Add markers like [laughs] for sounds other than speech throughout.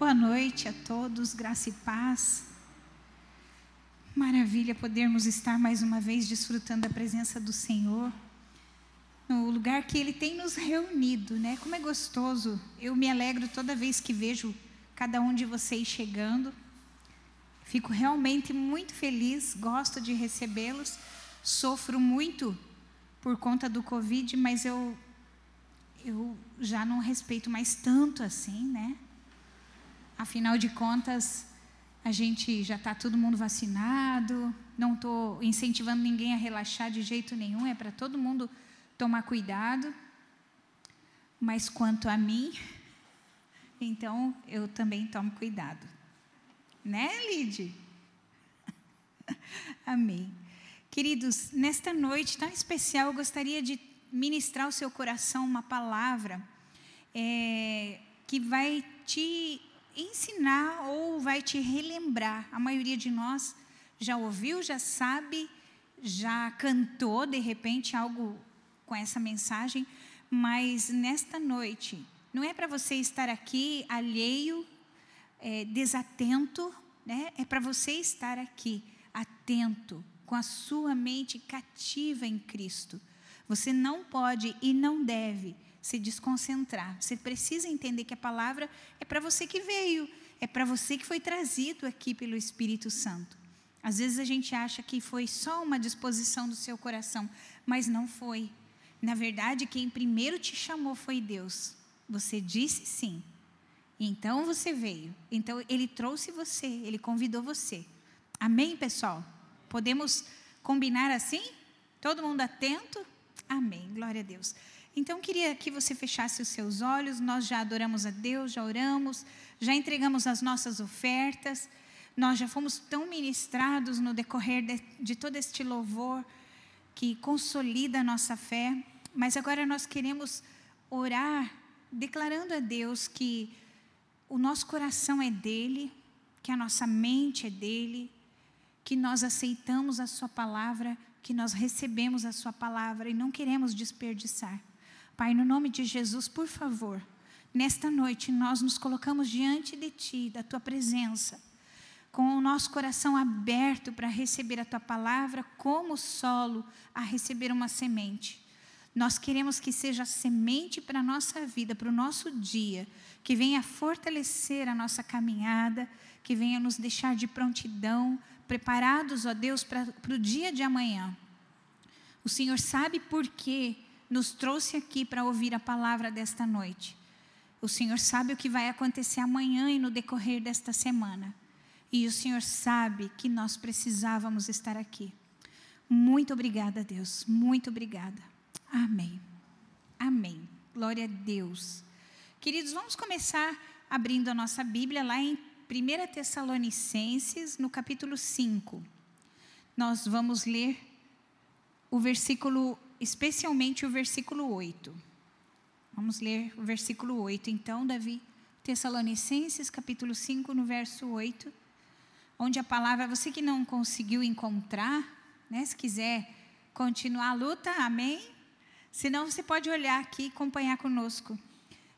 Boa noite a todos, graça e paz. Maravilha podermos estar mais uma vez desfrutando da presença do Senhor, no lugar que Ele tem nos reunido, né? Como é gostoso. Eu me alegro toda vez que vejo cada um de vocês chegando. Fico realmente muito feliz, gosto de recebê-los. Sofro muito por conta do Covid, mas eu, eu já não respeito mais tanto assim, né? Afinal de contas, a gente já está todo mundo vacinado, não estou incentivando ninguém a relaxar de jeito nenhum, é para todo mundo tomar cuidado. Mas quanto a mim, [laughs] então eu também tomo cuidado. Né, Lide? [laughs] Amém. Queridos, nesta noite tão especial, eu gostaria de ministrar ao seu coração uma palavra é, que vai te ensinar ou vai te relembrar. A maioria de nós já ouviu, já sabe, já cantou de repente algo com essa mensagem, mas nesta noite não é para você estar aqui alheio, é, desatento, né? É para você estar aqui atento, com a sua mente cativa em Cristo. Você não pode e não deve se desconcentrar. Você precisa entender que a palavra é para você que veio, é para você que foi trazido aqui pelo Espírito Santo. Às vezes a gente acha que foi só uma disposição do seu coração, mas não foi. Na verdade, quem primeiro te chamou foi Deus. Você disse sim. Então você veio. Então ele trouxe você, ele convidou você. Amém, pessoal? Podemos combinar assim? Todo mundo atento? Amém. Glória a Deus. Então, queria que você fechasse os seus olhos. Nós já adoramos a Deus, já oramos, já entregamos as nossas ofertas. Nós já fomos tão ministrados no decorrer de, de todo este louvor que consolida a nossa fé. Mas agora nós queremos orar, declarando a Deus que o nosso coração é dele, que a nossa mente é dele, que nós aceitamos a Sua palavra, que nós recebemos a Sua palavra e não queremos desperdiçar. Pai, no nome de Jesus, por favor, nesta noite nós nos colocamos diante de Ti, da Tua presença, com o nosso coração aberto para receber a Tua palavra, como solo a receber uma semente. Nós queremos que seja semente para a nossa vida, para o nosso dia, que venha fortalecer a nossa caminhada, que venha nos deixar de prontidão, preparados, ó Deus, para, para o dia de amanhã. O Senhor sabe por quê nos trouxe aqui para ouvir a palavra desta noite. O Senhor sabe o que vai acontecer amanhã e no decorrer desta semana. E o Senhor sabe que nós precisávamos estar aqui. Muito obrigada, Deus. Muito obrigada. Amém. Amém. Glória a Deus. Queridos, vamos começar abrindo a nossa Bíblia lá em 1 Tessalonicenses, no capítulo 5. Nós vamos ler o versículo especialmente o versículo 8. Vamos ler o versículo 8, então, Davi. Tessalonicenses, capítulo 5, no verso 8, onde a palavra, você que não conseguiu encontrar, né, se quiser continuar a luta, amém? Senão você pode olhar aqui e acompanhar conosco.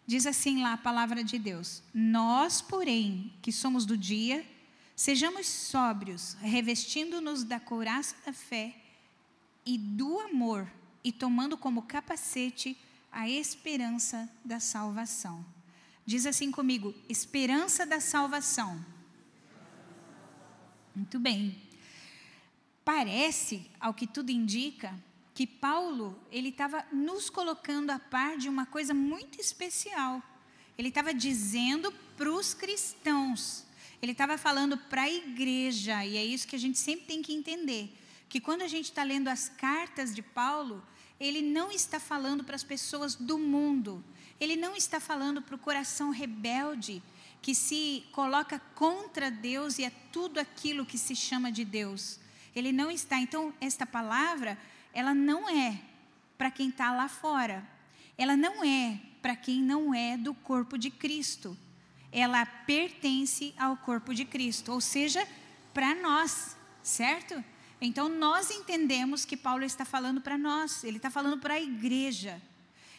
Diz assim lá a palavra de Deus: Nós, porém, que somos do dia, sejamos sóbrios, revestindo-nos da couraça da fé e do amor e tomando como capacete a esperança da salvação. Diz assim comigo: esperança da salvação. Muito bem. Parece, ao que tudo indica, que Paulo ele estava nos colocando a par de uma coisa muito especial. Ele estava dizendo para os cristãos, ele estava falando para a igreja, e é isso que a gente sempre tem que entender que quando a gente está lendo as cartas de Paulo, ele não está falando para as pessoas do mundo, ele não está falando para o coração rebelde que se coloca contra Deus e é tudo aquilo que se chama de Deus. Ele não está. Então, esta palavra, ela não é para quem está lá fora. Ela não é para quem não é do corpo de Cristo. Ela pertence ao corpo de Cristo, ou seja, para nós, certo? Então nós entendemos que Paulo está falando para nós, ele está falando para a igreja.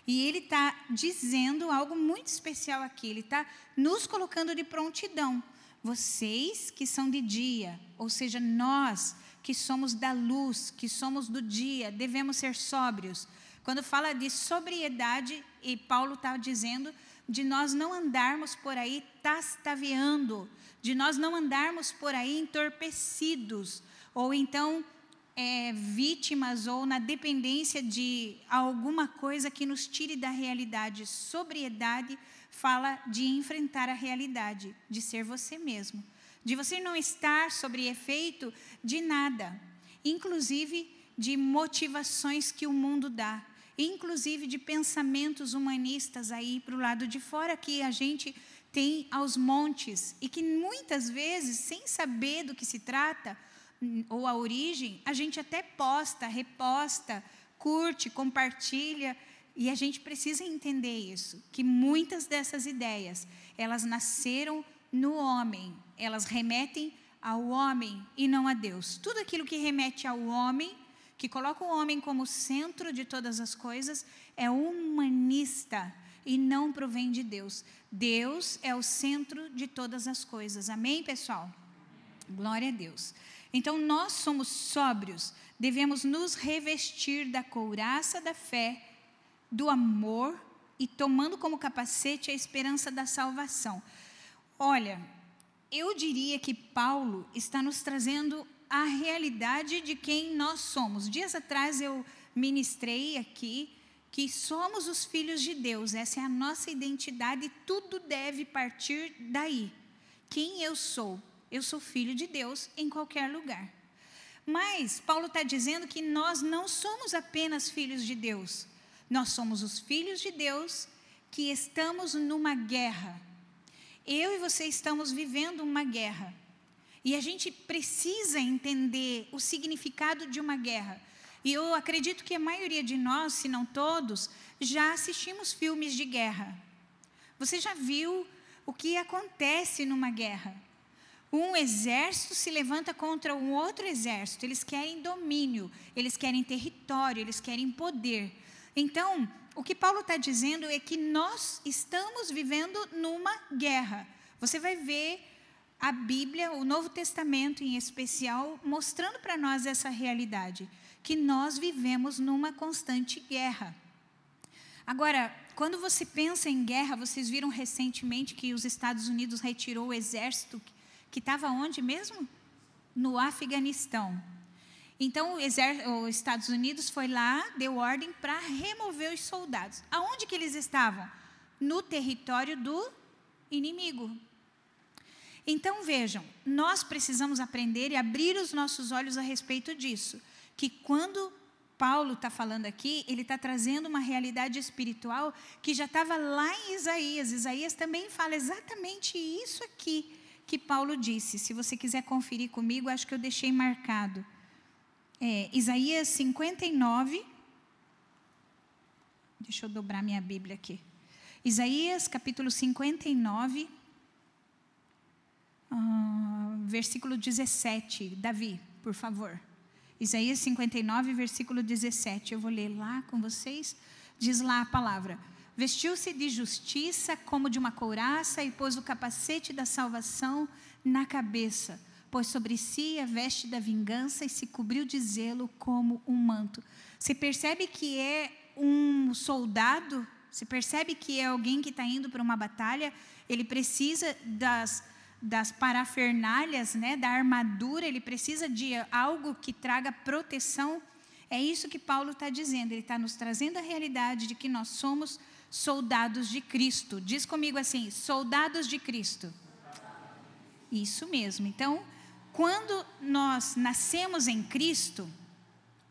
E ele está dizendo algo muito especial aqui. Ele está nos colocando de prontidão. Vocês que são de dia, ou seja, nós que somos da luz, que somos do dia, devemos ser sóbrios. Quando fala de sobriedade, e Paulo está dizendo de nós não andarmos por aí tastaveando, de nós não andarmos por aí entorpecidos, ou então é, vítimas ou na dependência de alguma coisa que nos tire da realidade. Sobriedade fala de enfrentar a realidade, de ser você mesmo, de você não estar sobre efeito de nada, inclusive de motivações que o mundo dá, inclusive de pensamentos humanistas aí para o lado de fora que a gente tem aos montes. E que muitas vezes, sem saber do que se trata, ou a origem, a gente até posta, reposta, curte, compartilha, e a gente precisa entender isso, que muitas dessas ideias, elas nasceram no homem, elas remetem ao homem e não a Deus. Tudo aquilo que remete ao homem, que coloca o homem como centro de todas as coisas, é humanista e não provém de Deus. Deus é o centro de todas as coisas. Amém, pessoal? Glória a Deus. Então, nós somos sóbrios, devemos nos revestir da couraça da fé, do amor e tomando como capacete a esperança da salvação. Olha, eu diria que Paulo está nos trazendo a realidade de quem nós somos. Dias atrás eu ministrei aqui que somos os filhos de Deus, essa é a nossa identidade e tudo deve partir daí. Quem eu sou? Eu sou filho de Deus em qualquer lugar. Mas Paulo está dizendo que nós não somos apenas filhos de Deus, nós somos os filhos de Deus que estamos numa guerra. Eu e você estamos vivendo uma guerra. E a gente precisa entender o significado de uma guerra. E eu acredito que a maioria de nós, se não todos, já assistimos filmes de guerra. Você já viu o que acontece numa guerra? Um exército se levanta contra um outro exército. Eles querem domínio, eles querem território, eles querem poder. Então, o que Paulo está dizendo é que nós estamos vivendo numa guerra. Você vai ver a Bíblia, o Novo Testamento em especial, mostrando para nós essa realidade, que nós vivemos numa constante guerra. Agora, quando você pensa em guerra, vocês viram recentemente que os Estados Unidos retirou o exército que estava onde mesmo? No Afeganistão. Então, os Estados Unidos foi lá, deu ordem para remover os soldados. Aonde que eles estavam? No território do inimigo. Então, vejam, nós precisamos aprender e abrir os nossos olhos a respeito disso. Que quando Paulo está falando aqui, ele está trazendo uma realidade espiritual que já estava lá em Isaías. Isaías também fala exatamente isso aqui que Paulo disse. Se você quiser conferir comigo, acho que eu deixei marcado. É, Isaías 59. Deixa eu dobrar minha Bíblia aqui. Isaías capítulo 59, uh, versículo 17. Davi, por favor. Isaías 59, versículo 17. Eu vou ler lá com vocês. Diz lá a palavra: Vestiu-se de justiça como de uma couraça e pôs o capacete da salvação na cabeça. Pôs sobre si a veste da vingança e se cobriu de zelo como um manto. Você percebe que é um soldado? Você percebe que é alguém que está indo para uma batalha? Ele precisa das, das parafernálias, né, da armadura, ele precisa de algo que traga proteção. É isso que Paulo está dizendo. Ele está nos trazendo a realidade de que nós somos soldados de Cristo. Diz comigo assim: soldados de Cristo. Isso mesmo. Então, quando nós nascemos em Cristo,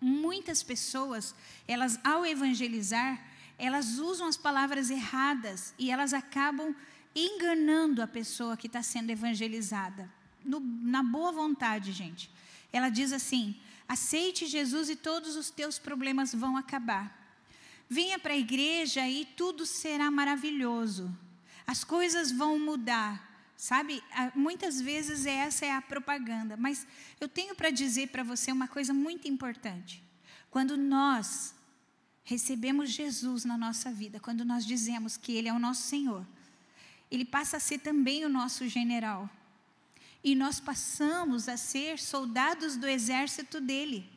muitas pessoas, elas ao evangelizar, elas usam as palavras erradas e elas acabam enganando a pessoa que está sendo evangelizada. No, na boa vontade, gente. Ela diz assim: aceite Jesus e todos os teus problemas vão acabar. Venha para a igreja e tudo será maravilhoso. As coisas vão mudar. Sabe, muitas vezes essa é a propaganda, mas eu tenho para dizer para você uma coisa muito importante. Quando nós recebemos Jesus na nossa vida, quando nós dizemos que Ele é o nosso Senhor, Ele passa a ser também o nosso general. E nós passamos a ser soldados do exército dele.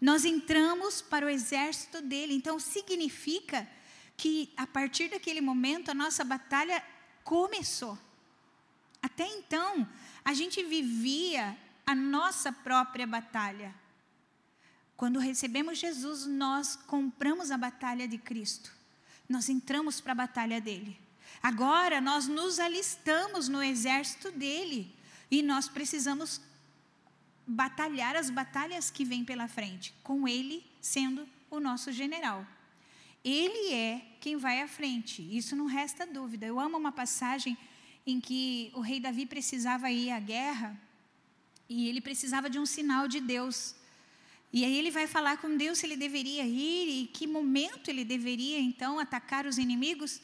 Nós entramos para o exército dele. Então, significa que a partir daquele momento a nossa batalha começou. Até então, a gente vivia a nossa própria batalha. Quando recebemos Jesus, nós compramos a batalha de Cristo. Nós entramos para a batalha dele. Agora nós nos alistamos no exército dele e nós precisamos batalhar as batalhas que vêm pela frente, com ele sendo o nosso general. Ele é quem vai à frente, isso não resta dúvida. Eu amo uma passagem em que o rei Davi precisava ir à guerra e ele precisava de um sinal de Deus. E aí ele vai falar com Deus se ele deveria ir e que momento ele deveria então atacar os inimigos.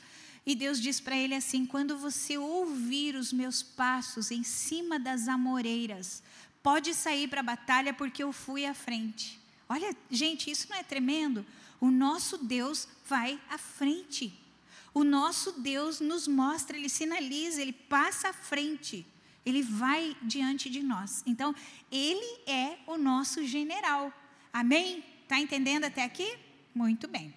E Deus diz para ele assim: quando você ouvir os meus passos em cima das amoreiras, pode sair para a batalha porque eu fui à frente. Olha, gente, isso não é tremendo? O nosso Deus vai à frente. O nosso Deus nos mostra, ele sinaliza, ele passa à frente. Ele vai diante de nós. Então, ele é o nosso general. Amém? Está entendendo até aqui? Muito bem.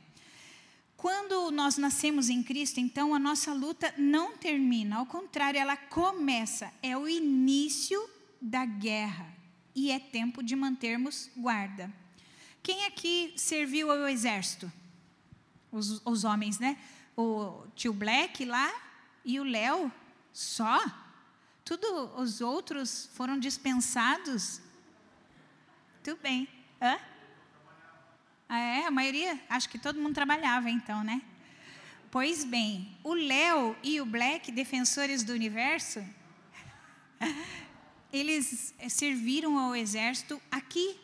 Quando nós nascemos em Cristo, então a nossa luta não termina, ao contrário, ela começa. É o início da guerra e é tempo de mantermos guarda. Quem aqui serviu ao exército? Os, os homens, né? O tio Black lá e o Léo só? Tudo os outros foram dispensados? Tudo bem. Hã? Ah, é, a maioria, acho que todo mundo trabalhava então, né? Pois bem, o Léo e o Black, defensores do universo, [laughs] eles serviram ao exército aqui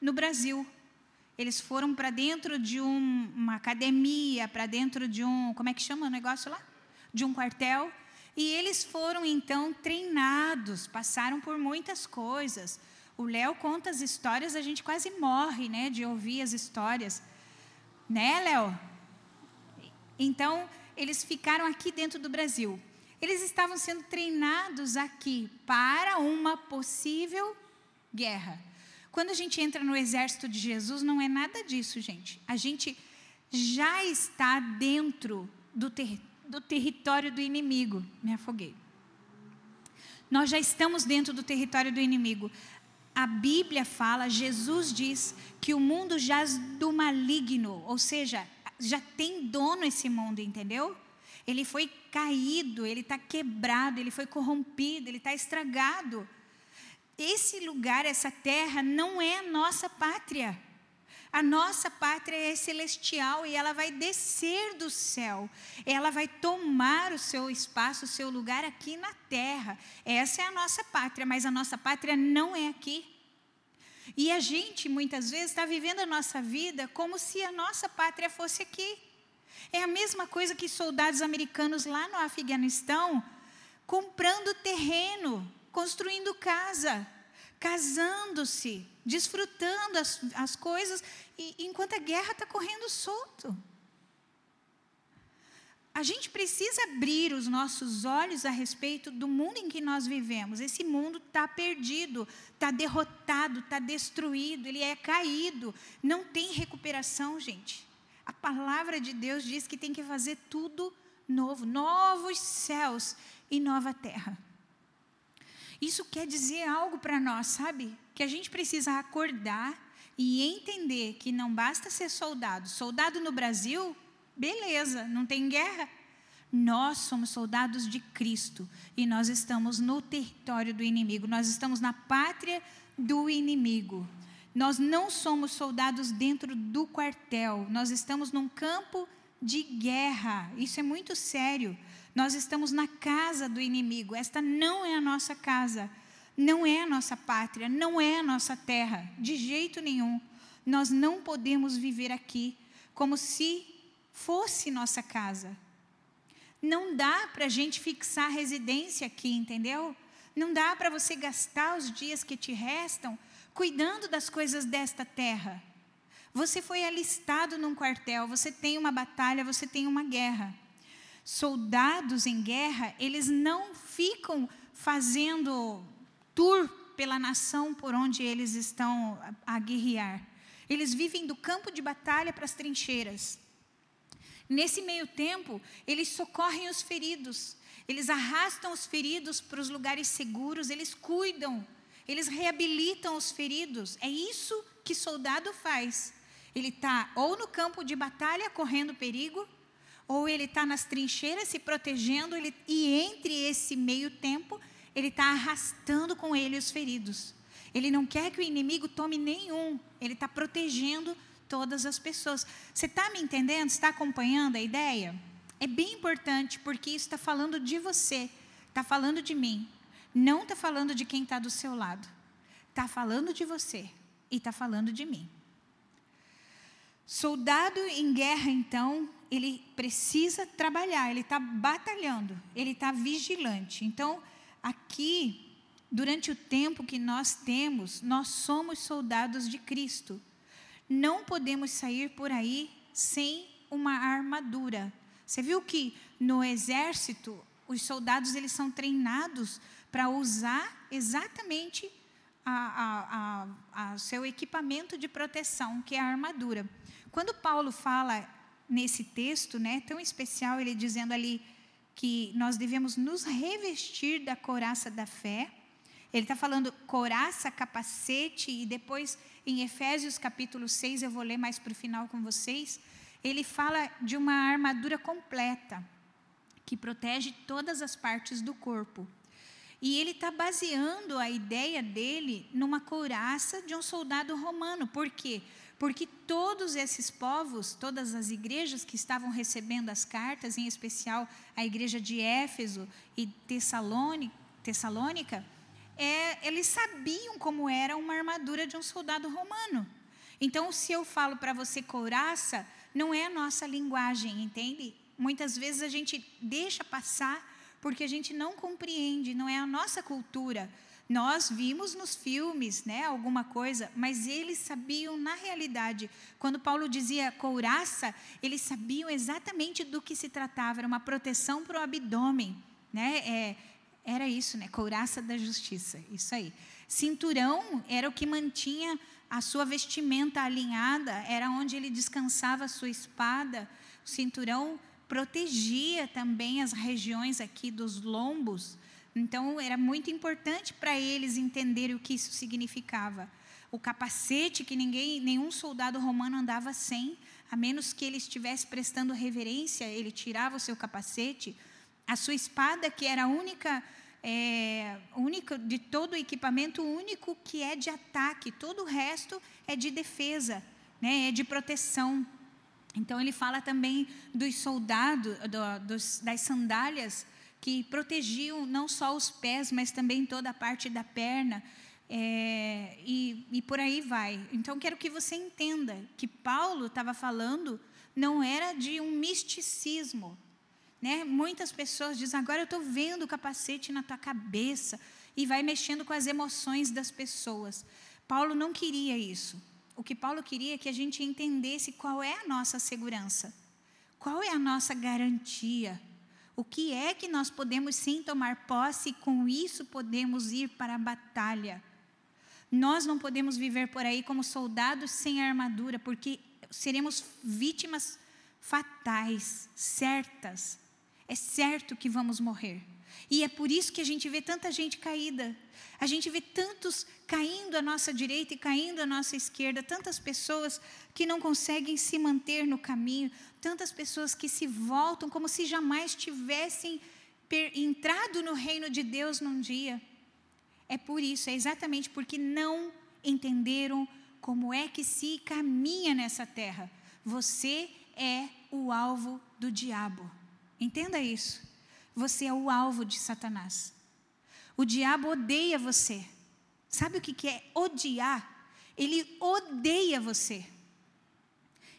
no Brasil. Eles foram para dentro de um, uma academia, para dentro de um, como é que chama o negócio lá? De um quartel. E eles foram então treinados, passaram por muitas coisas. O Léo conta as histórias, a gente quase morre, né, de ouvir as histórias. Né, Léo? Então, eles ficaram aqui dentro do Brasil. Eles estavam sendo treinados aqui para uma possível guerra. Quando a gente entra no exército de Jesus, não é nada disso, gente. A gente já está dentro do, ter do território do inimigo. Me afoguei. Nós já estamos dentro do território do inimigo a Bíblia fala, Jesus diz que o mundo jaz do maligno, ou seja, já tem dono esse mundo, entendeu? Ele foi caído, ele está quebrado, ele foi corrompido, ele está estragado. Esse lugar, essa terra, não é a nossa pátria. A nossa pátria é celestial e ela vai descer do céu. Ela vai tomar o seu espaço, o seu lugar aqui na terra. Essa é a nossa pátria, mas a nossa pátria não é aqui. E a gente, muitas vezes, está vivendo a nossa vida como se a nossa pátria fosse aqui. É a mesma coisa que soldados americanos lá no Afeganistão, comprando terreno, construindo casa, casando-se, desfrutando as, as coisas, e, enquanto a guerra está correndo solto. A gente precisa abrir os nossos olhos a respeito do mundo em que nós vivemos. Esse mundo está perdido, está derrotado, está destruído, ele é caído. Não tem recuperação, gente. A palavra de Deus diz que tem que fazer tudo novo novos céus e nova terra. Isso quer dizer algo para nós, sabe? Que a gente precisa acordar e entender que não basta ser soldado. Soldado no Brasil Beleza, não tem guerra. Nós somos soldados de Cristo e nós estamos no território do inimigo, nós estamos na pátria do inimigo. Nós não somos soldados dentro do quartel, nós estamos num campo de guerra. Isso é muito sério. Nós estamos na casa do inimigo. Esta não é a nossa casa, não é a nossa pátria, não é a nossa terra, de jeito nenhum. Nós não podemos viver aqui como se fosse nossa casa. Não dá para a gente fixar residência aqui, entendeu? Não dá para você gastar os dias que te restam cuidando das coisas desta terra. Você foi alistado num quartel, você tem uma batalha, você tem uma guerra. Soldados em guerra, eles não ficam fazendo tour pela nação por onde eles estão a, guerrear. Eles vivem do campo de batalha para as trincheiras. Nesse meio tempo, eles socorrem os feridos, eles arrastam os feridos para os lugares seguros, eles cuidam, eles reabilitam os feridos. É isso que soldado faz. Ele está ou no campo de batalha correndo perigo, ou ele está nas trincheiras se protegendo, ele, e entre esse meio tempo, ele está arrastando com ele os feridos. Ele não quer que o inimigo tome nenhum, ele está protegendo todas as pessoas. Você está me entendendo? Está acompanhando a ideia? É bem importante, porque isso está falando de você, está falando de mim, não está falando de quem está do seu lado, está falando de você e está falando de mim. Soldado em guerra, então, ele precisa trabalhar, ele está batalhando, ele está vigilante. Então, aqui, durante o tempo que nós temos, nós somos soldados de Cristo. Não podemos sair por aí sem uma armadura. Você viu que no exército, os soldados eles são treinados para usar exatamente a, a, a, seu equipamento de proteção, que é a armadura. Quando Paulo fala nesse texto, né, tão especial, ele dizendo ali que nós devemos nos revestir da coraça da fé. Ele está falando coraça, capacete, e depois em Efésios capítulo 6, eu vou ler mais para o final com vocês. Ele fala de uma armadura completa, que protege todas as partes do corpo. E ele está baseando a ideia dele numa couraça de um soldado romano. Por quê? Porque todos esses povos, todas as igrejas que estavam recebendo as cartas, em especial a igreja de Éfeso e Tessalônica, é, eles sabiam como era uma armadura de um soldado romano. Então, se eu falo para você couraça, não é a nossa linguagem, entende? Muitas vezes a gente deixa passar porque a gente não compreende, não é a nossa cultura. Nós vimos nos filmes, né, alguma coisa, mas eles sabiam na realidade. Quando Paulo dizia couraça, eles sabiam exatamente do que se tratava. Era uma proteção para o abdômen, né? É, era isso, né? Couraça da justiça, isso aí. Cinturão era o que mantinha a sua vestimenta alinhada, era onde ele descansava a sua espada. O cinturão protegia também as regiões aqui dos lombos então, era muito importante para eles entenderem o que isso significava. O capacete que ninguém, nenhum soldado romano andava sem, a menos que ele estivesse prestando reverência, ele tirava o seu capacete. A sua espada, que era a única, é, de todo o equipamento, único que é de ataque, todo o resto é de defesa, né, é de proteção. Então ele fala também dos soldados, do, dos, das sandálias que protegiam não só os pés, mas também toda a parte da perna. É, e, e por aí vai. Então, quero que você entenda que Paulo estava falando não era de um misticismo. Né? Muitas pessoas dizem, agora eu estou vendo o capacete na tua cabeça, e vai mexendo com as emoções das pessoas. Paulo não queria isso. O que Paulo queria é que a gente entendesse qual é a nossa segurança, qual é a nossa garantia, o que é que nós podemos sim tomar posse e com isso podemos ir para a batalha? Nós não podemos viver por aí como soldados sem armadura, porque seremos vítimas fatais, certas. É certo que vamos morrer. E é por isso que a gente vê tanta gente caída. A gente vê tantos caindo à nossa direita e caindo à nossa esquerda, tantas pessoas que não conseguem se manter no caminho, tantas pessoas que se voltam como se jamais tivessem entrado no reino de Deus num dia. É por isso, é exatamente porque não entenderam como é que se caminha nessa terra. Você é o alvo do diabo. Entenda isso. Você é o alvo de Satanás. O diabo odeia você. Sabe o que é odiar? Ele odeia você.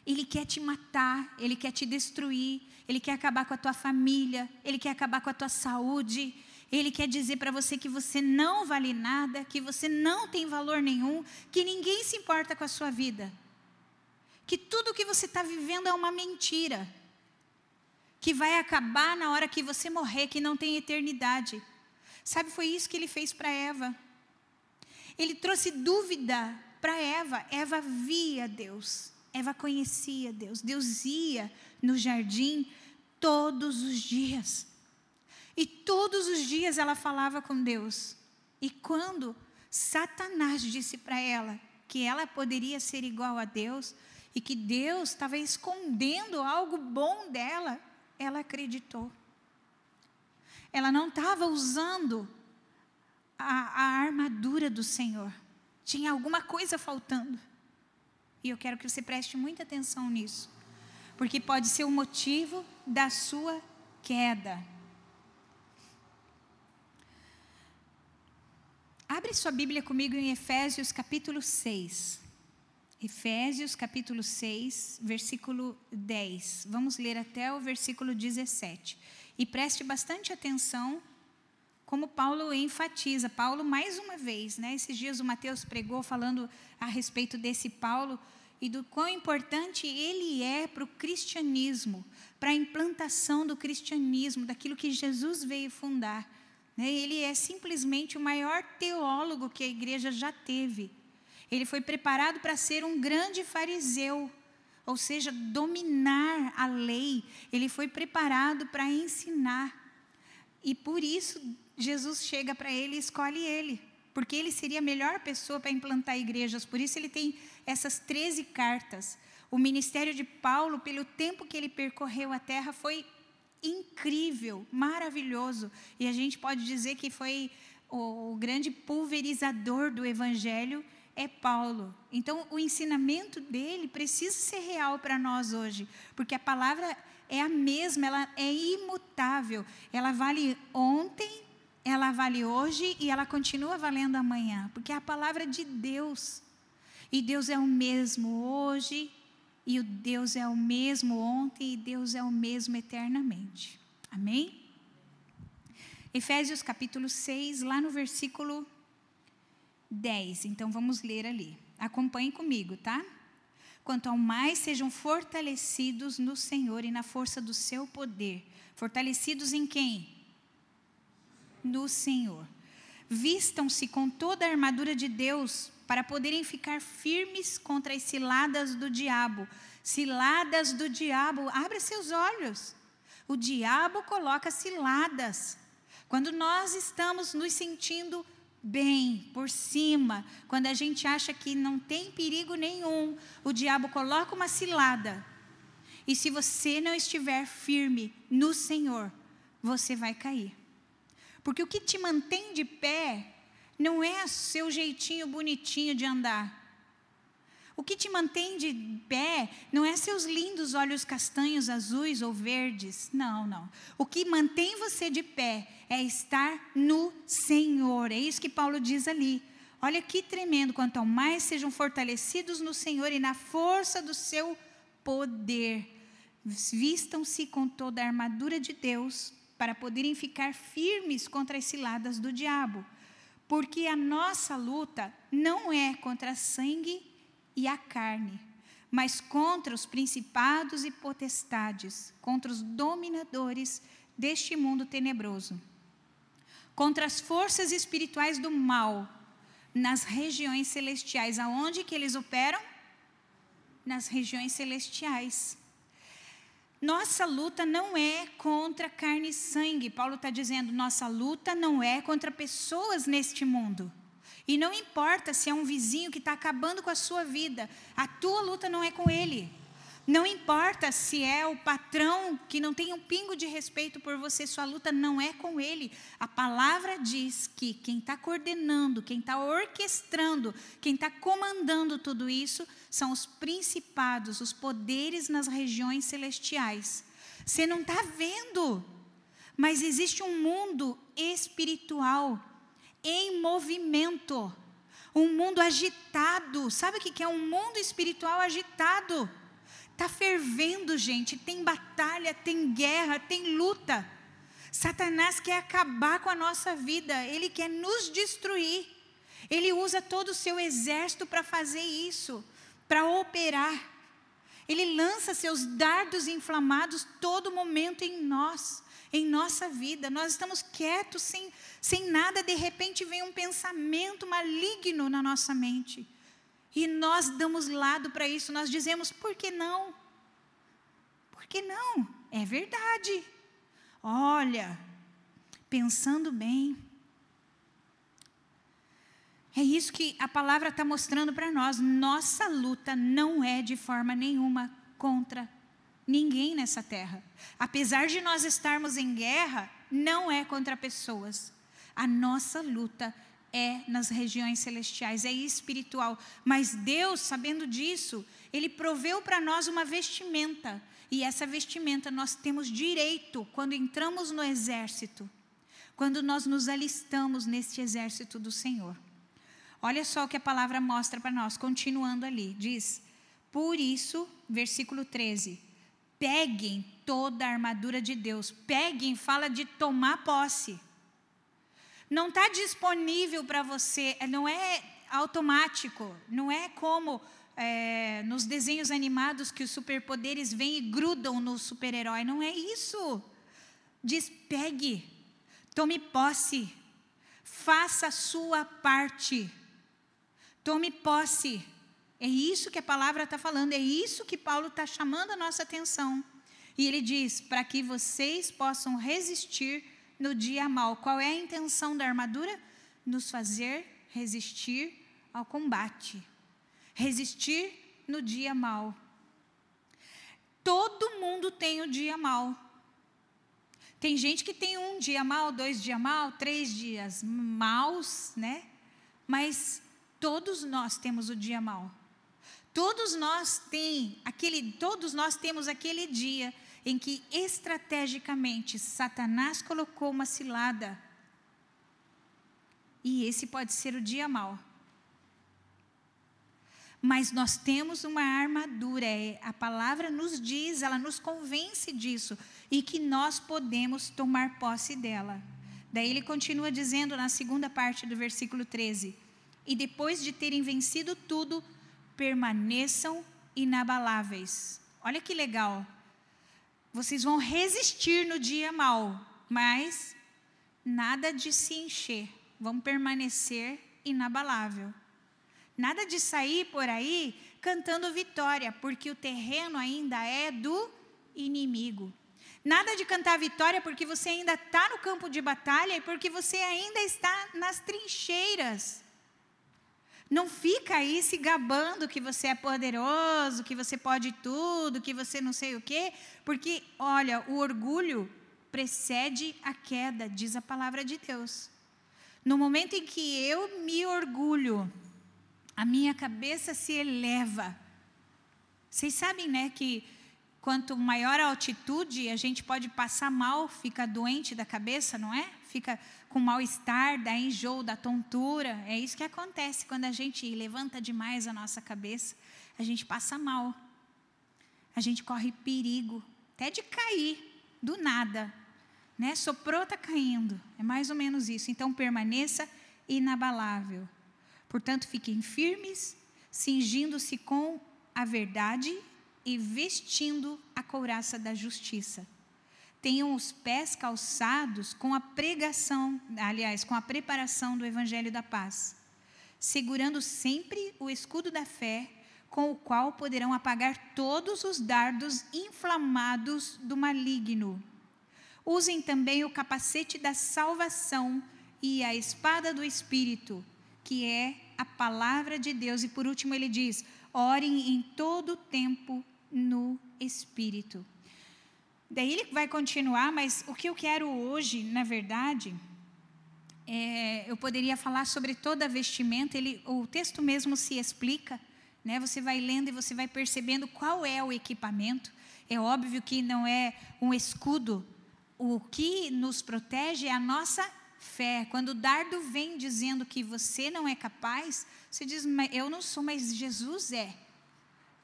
Ele quer te matar, ele quer te destruir, ele quer acabar com a tua família, ele quer acabar com a tua saúde, ele quer dizer para você que você não vale nada, que você não tem valor nenhum, que ninguém se importa com a sua vida. que tudo que você está vivendo é uma mentira, que vai acabar na hora que você morrer, que não tem eternidade. Sabe, foi isso que ele fez para Eva. Ele trouxe dúvida para Eva. Eva via Deus, Eva conhecia Deus. Deus ia no jardim todos os dias. E todos os dias ela falava com Deus. E quando Satanás disse para ela que ela poderia ser igual a Deus e que Deus estava escondendo algo bom dela, ela acreditou. Ela não estava usando a, a armadura do Senhor. Tinha alguma coisa faltando. E eu quero que você preste muita atenção nisso. Porque pode ser o motivo da sua queda. Abre sua Bíblia comigo em Efésios capítulo 6. Efésios capítulo 6, versículo 10. Vamos ler até o versículo 17. E preste bastante atenção como Paulo enfatiza. Paulo, mais uma vez, né? esses dias o Mateus pregou falando a respeito desse Paulo e do quão importante ele é para o cristianismo, para a implantação do cristianismo, daquilo que Jesus veio fundar. Né? Ele é simplesmente o maior teólogo que a igreja já teve. Ele foi preparado para ser um grande fariseu, ou seja, dominar a lei. Ele foi preparado para ensinar. E por isso Jesus chega para ele e escolhe ele, porque ele seria a melhor pessoa para implantar igrejas. Por isso ele tem essas 13 cartas. O ministério de Paulo, pelo tempo que ele percorreu a terra, foi incrível, maravilhoso. E a gente pode dizer que foi o, grande pulverizador do evangelho é Paulo. Então, o ensinamento dele precisa ser real para nós hoje, porque a palavra é a mesma, ela é imutável. Ela vale ontem, ela vale hoje e ela continua valendo amanhã, porque é a palavra de Deus. E Deus é o mesmo hoje, e o Deus é o mesmo ontem, e Deus é o mesmo eternamente. Amém? Efésios capítulo 6, lá no versículo 10. Então vamos ler ali. Acompanhe comigo, tá? Quanto ao mais sejam fortalecidos no Senhor e na força do seu poder. Fortalecidos em quem? No Senhor. Vistam-se com toda a armadura de Deus para poderem ficar firmes contra as ciladas do diabo. Ciladas do diabo, abre seus olhos. O diabo coloca ciladas. Quando nós estamos nos sentindo bem, por cima, quando a gente acha que não tem perigo nenhum, o diabo coloca uma cilada. E se você não estiver firme no Senhor, você vai cair. Porque o que te mantém de pé não é seu jeitinho bonitinho de andar. O que te mantém de pé não é seus lindos olhos castanhos, azuis ou verdes. Não, não. O que mantém você de pé é estar no Senhor. É isso que Paulo diz ali. Olha que tremendo. Quanto mais sejam fortalecidos no Senhor e na força do seu poder. Vistam-se com toda a armadura de Deus para poderem ficar firmes contra as ciladas do diabo porque a nossa luta não é contra sangue e a carne, mas contra os principados e potestades, contra os dominadores deste mundo tenebroso, contra as forças espirituais do mal nas regiões celestiais. Aonde que eles operam? Nas regiões celestiais. Nossa luta não é contra carne e sangue. Paulo está dizendo: nossa luta não é contra pessoas neste mundo. E não importa se é um vizinho que está acabando com a sua vida, a tua luta não é com ele. Não importa se é o patrão que não tem um pingo de respeito por você, sua luta não é com ele. A palavra diz que quem está coordenando, quem está orquestrando, quem está comandando tudo isso são os principados, os poderes nas regiões celestiais. Você não está vendo, mas existe um mundo espiritual em movimento, um mundo agitado. Sabe o que é um mundo espiritual agitado? Está fervendo, gente. Tem batalha, tem guerra, tem luta. Satanás quer acabar com a nossa vida, ele quer nos destruir. Ele usa todo o seu exército para fazer isso, para operar. Ele lança seus dardos inflamados todo momento em nós, em nossa vida. Nós estamos quietos, sem, sem nada, de repente vem um pensamento maligno na nossa mente. E nós damos lado para isso, nós dizemos, por que não? Por que não? É verdade. Olha, pensando bem, é isso que a palavra está mostrando para nós. Nossa luta não é de forma nenhuma contra ninguém nessa terra. Apesar de nós estarmos em guerra, não é contra pessoas. A nossa luta é nas regiões celestiais, é espiritual. Mas Deus, sabendo disso, Ele proveu para nós uma vestimenta. E essa vestimenta nós temos direito quando entramos no exército, quando nós nos alistamos neste exército do Senhor. Olha só o que a palavra mostra para nós, continuando ali. Diz: Por isso, versículo 13: peguem toda a armadura de Deus. Peguem, fala de tomar posse. Não está disponível para você, é, não é automático, não é como é, nos desenhos animados que os superpoderes vêm e grudam no super-herói. Não é isso. Diz: pegue, tome posse, faça a sua parte. Tome posse. É isso que a palavra está falando, é isso que Paulo está chamando a nossa atenção. E ele diz: para que vocês possam resistir no dia mal. Qual é a intenção da armadura? Nos fazer resistir ao combate. Resistir no dia mal. Todo mundo tem o dia mal. Tem gente que tem um dia mal, dois dias mal, três dias maus, né? Mas Todos nós temos o dia mau. Todos nós tem aquele, todos nós temos aquele dia em que estrategicamente Satanás colocou uma cilada. E esse pode ser o dia mau. Mas nós temos uma armadura, é, a palavra nos diz, ela nos convence disso, e que nós podemos tomar posse dela. Daí ele continua dizendo na segunda parte do versículo 13: e depois de terem vencido tudo, permaneçam inabaláveis. Olha que legal. Vocês vão resistir no dia mal, mas nada de se encher. Vão permanecer inabalável. Nada de sair por aí cantando vitória, porque o terreno ainda é do inimigo. Nada de cantar vitória porque você ainda está no campo de batalha e porque você ainda está nas trincheiras. Não fica aí se gabando que você é poderoso, que você pode tudo, que você não sei o quê, porque, olha, o orgulho precede a queda, diz a palavra de Deus. No momento em que eu me orgulho, a minha cabeça se eleva. Vocês sabem, né, que quanto maior a altitude, a gente pode passar mal, fica doente da cabeça, não é? Fica com mal-estar, da enjoo, da tontura. É isso que acontece quando a gente levanta demais a nossa cabeça. A gente passa mal. A gente corre perigo, até de cair, do nada. Né? Soprou, está caindo. É mais ou menos isso. Então, permaneça inabalável. Portanto, fiquem firmes, cingindo-se com a verdade e vestindo a couraça da justiça. Tenham os pés calçados com a pregação, aliás, com a preparação do evangelho da paz, segurando sempre o escudo da fé, com o qual poderão apagar todos os dardos inflamados do maligno. Usem também o capacete da salvação e a espada do espírito, que é a palavra de Deus. E por último, ele diz: orem em todo o tempo no Espírito. Daí ele vai continuar, mas o que eu quero hoje, na verdade, é, eu poderia falar sobre toda a vestimenta, ele, o texto mesmo se explica, né? você vai lendo e você vai percebendo qual é o equipamento. É óbvio que não é um escudo, o que nos protege é a nossa fé. Quando o dardo vem dizendo que você não é capaz, você diz, eu não sou, mas Jesus é.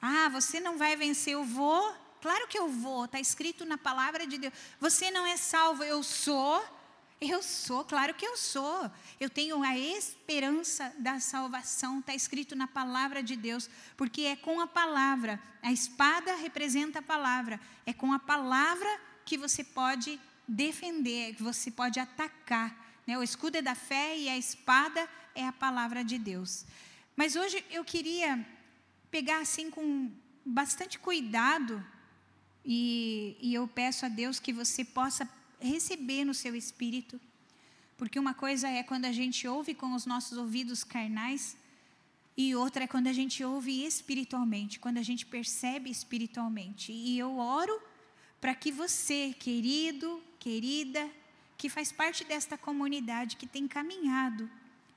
Ah, você não vai vencer, eu vou. Claro que eu vou, está escrito na palavra de Deus. Você não é salvo, eu sou. Eu sou, claro que eu sou. Eu tenho a esperança da salvação, está escrito na palavra de Deus, porque é com a palavra, a espada representa a palavra, é com a palavra que você pode defender, que você pode atacar. Né? O escudo é da fé e a espada é a palavra de Deus. Mas hoje eu queria pegar assim com bastante cuidado e, e eu peço a Deus que você possa receber no seu espírito. Porque uma coisa é quando a gente ouve com os nossos ouvidos carnais, e outra é quando a gente ouve espiritualmente, quando a gente percebe espiritualmente. E eu oro para que você, querido, querida, que faz parte desta comunidade, que tem caminhado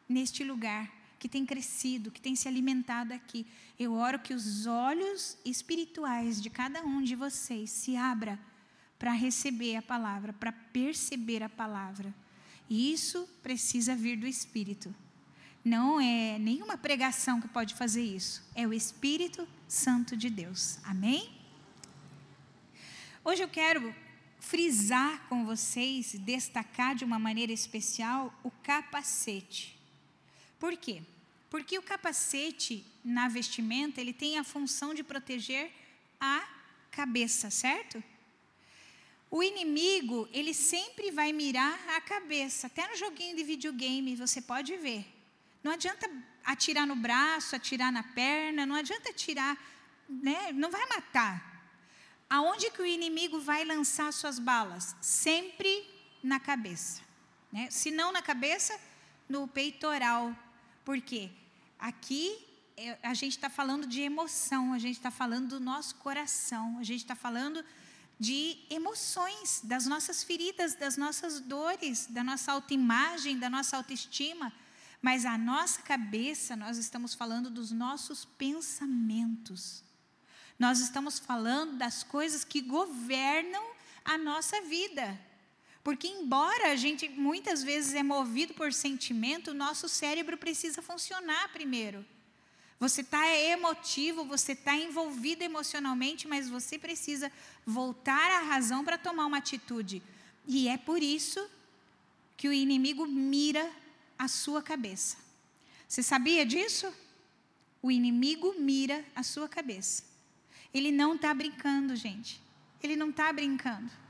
neste lugar, que tem crescido, que tem se alimentado aqui, eu oro que os olhos espirituais de cada um de vocês se abram para receber a palavra, para perceber a palavra. E isso precisa vir do Espírito. Não é nenhuma pregação que pode fazer isso. É o Espírito Santo de Deus. Amém? Hoje eu quero frisar com vocês, destacar de uma maneira especial o capacete. Por quê? Porque o capacete na vestimenta, ele tem a função de proteger a cabeça, certo? O inimigo, ele sempre vai mirar a cabeça. Até no joguinho de videogame você pode ver. Não adianta atirar no braço, atirar na perna, não adianta atirar, né? não vai matar. Aonde que o inimigo vai lançar suas balas? Sempre na cabeça. Né? Se não na cabeça, no peitoral. Por quê? Aqui é, a gente está falando de emoção, a gente está falando do nosso coração, a gente está falando de emoções, das nossas feridas, das nossas dores, da nossa autoimagem, da nossa autoestima. Mas a nossa cabeça, nós estamos falando dos nossos pensamentos. Nós estamos falando das coisas que governam a nossa vida. Porque, embora a gente muitas vezes é movido por sentimento, o nosso cérebro precisa funcionar primeiro. Você está emotivo, você está envolvido emocionalmente, mas você precisa voltar à razão para tomar uma atitude. E é por isso que o inimigo mira a sua cabeça. Você sabia disso? O inimigo mira a sua cabeça. Ele não está brincando, gente. Ele não está brincando.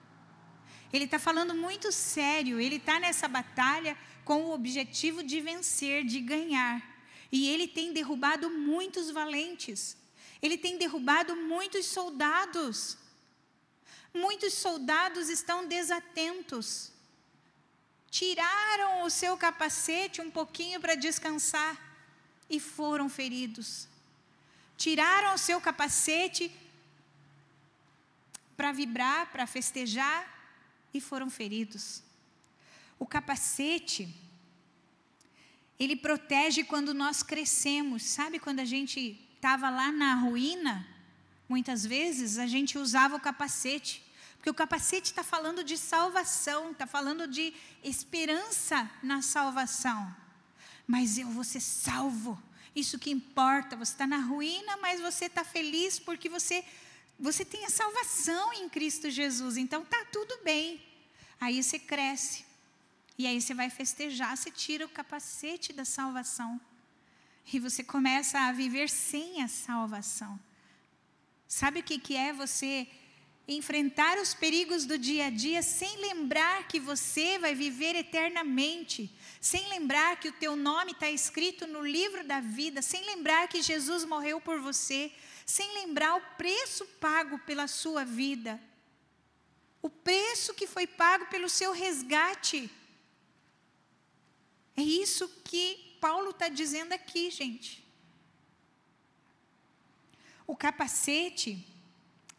Ele está falando muito sério. Ele está nessa batalha com o objetivo de vencer, de ganhar. E ele tem derrubado muitos valentes. Ele tem derrubado muitos soldados. Muitos soldados estão desatentos. Tiraram o seu capacete um pouquinho para descansar e foram feridos. Tiraram o seu capacete para vibrar, para festejar e foram feridos. O capacete ele protege quando nós crescemos. Sabe quando a gente estava lá na ruína? Muitas vezes a gente usava o capacete. Porque o capacete está falando de salvação, está falando de esperança na salvação. Mas eu vou ser salvo. Isso que importa. Você está na ruína, mas você está feliz porque você, você tem a salvação em Cristo Jesus. Então está tudo bem. Aí você cresce. E aí você vai festejar, você tira o capacete da salvação. E você começa a viver sem a salvação. Sabe o que, que é você enfrentar os perigos do dia a dia sem lembrar que você vai viver eternamente, sem lembrar que o teu nome está escrito no livro da vida, sem lembrar que Jesus morreu por você, sem lembrar o preço pago pela sua vida, o preço que foi pago pelo seu resgate. É isso que Paulo está dizendo aqui, gente. O capacete,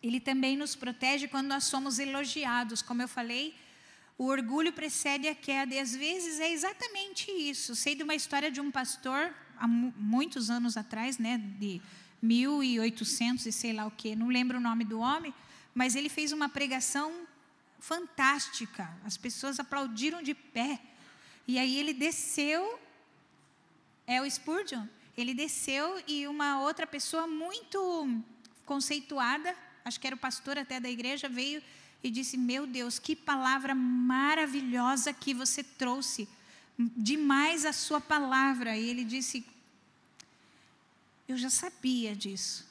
ele também nos protege quando nós somos elogiados. Como eu falei, o orgulho precede a queda, e às vezes é exatamente isso. Sei de uma história de um pastor, há muitos anos atrás, né, de 1800 e sei lá o quê, não lembro o nome do homem, mas ele fez uma pregação fantástica. As pessoas aplaudiram de pé. E aí ele desceu, é o Spurgeon, ele desceu e uma outra pessoa muito conceituada, acho que era o pastor até da igreja, veio e disse: Meu Deus, que palavra maravilhosa que você trouxe. Demais a sua palavra. E ele disse: Eu já sabia disso.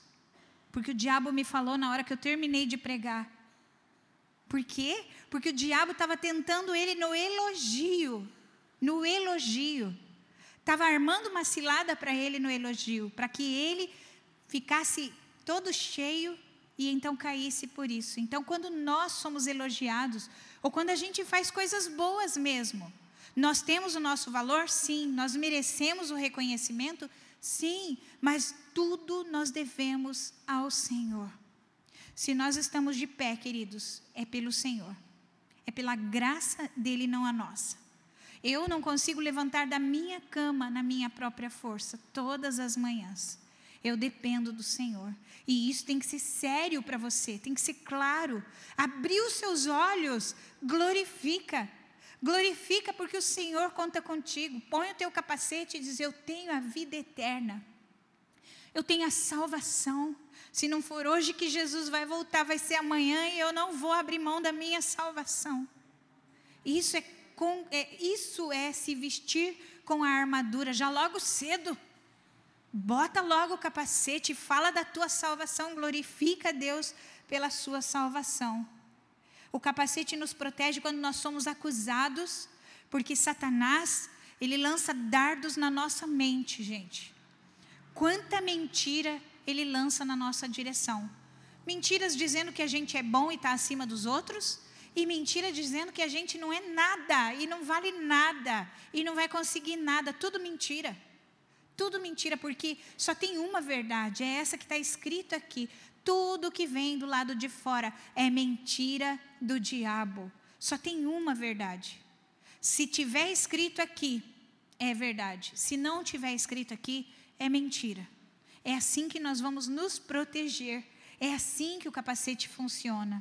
Porque o diabo me falou na hora que eu terminei de pregar. Por quê? Porque o diabo estava tentando ele no elogio. No elogio. Estava armando uma cilada para ele no elogio, para que ele ficasse todo cheio e então caísse por isso. Então, quando nós somos elogiados, ou quando a gente faz coisas boas mesmo, nós temos o nosso valor? Sim. Nós merecemos o reconhecimento? Sim. Mas tudo nós devemos ao Senhor. Se nós estamos de pé, queridos, é pelo Senhor. É pela graça dele, não a nossa. Eu não consigo levantar da minha cama na minha própria força todas as manhãs. Eu dependo do Senhor. E isso tem que ser sério para você, tem que ser claro. Abrir os seus olhos, glorifica. Glorifica porque o Senhor conta contigo. Põe o teu capacete e diz: Eu tenho a vida eterna. Eu tenho a salvação. Se não for hoje que Jesus vai voltar, vai ser amanhã e eu não vou abrir mão da minha salvação. Isso é, com, é, isso é se vestir com a armadura já logo cedo. Bota logo o capacete, fala da tua salvação, glorifica a Deus pela sua salvação. O capacete nos protege quando nós somos acusados, porque Satanás, ele lança dardos na nossa mente, gente. Quanta mentira ele lança na nossa direção. Mentiras dizendo que a gente é bom e está acima dos outros, e mentira dizendo que a gente não é nada e não vale nada e não vai conseguir nada, tudo mentira. Tudo mentira, porque só tem uma verdade, é essa que está escrito aqui. Tudo que vem do lado de fora é mentira do diabo. Só tem uma verdade. Se tiver escrito aqui, é verdade. Se não tiver escrito aqui, é mentira. É assim que nós vamos nos proteger. É assim que o capacete funciona.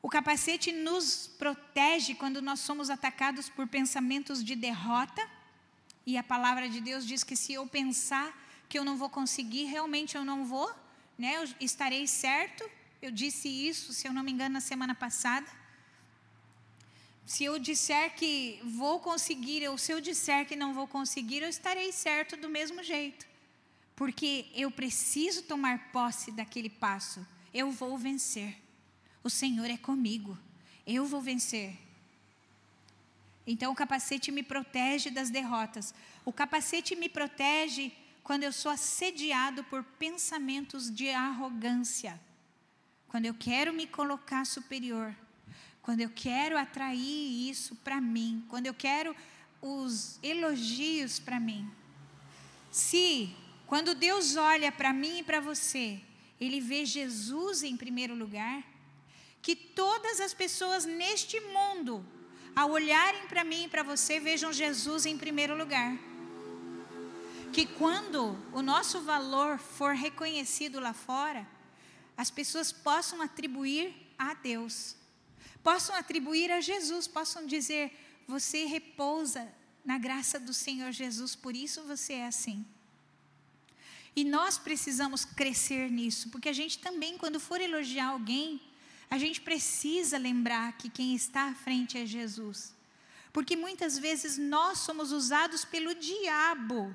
O capacete nos protege quando nós somos atacados por pensamentos de derrota e a palavra de Deus diz que se eu pensar que eu não vou conseguir, realmente eu não vou, né? Eu estarei certo. Eu disse isso, se eu não me engano, na semana passada. Se eu disser que vou conseguir, ou se eu disser que não vou conseguir, eu estarei certo do mesmo jeito. Porque eu preciso tomar posse daquele passo. Eu vou vencer. O Senhor é comigo. Eu vou vencer. Então o capacete me protege das derrotas. O capacete me protege quando eu sou assediado por pensamentos de arrogância. Quando eu quero me colocar superior. Quando eu quero atrair isso para mim. Quando eu quero os elogios para mim. Se, quando Deus olha para mim e para você, Ele vê Jesus em primeiro lugar, que todas as pessoas neste mundo ao olharem para mim e para você, vejam Jesus em primeiro lugar. Que quando o nosso valor for reconhecido lá fora, as pessoas possam atribuir a Deus, possam atribuir a Jesus, possam dizer: você repousa na graça do Senhor Jesus, por isso você é assim. E nós precisamos crescer nisso, porque a gente também, quando for elogiar alguém, a gente precisa lembrar que quem está à frente é Jesus. Porque muitas vezes nós somos usados pelo diabo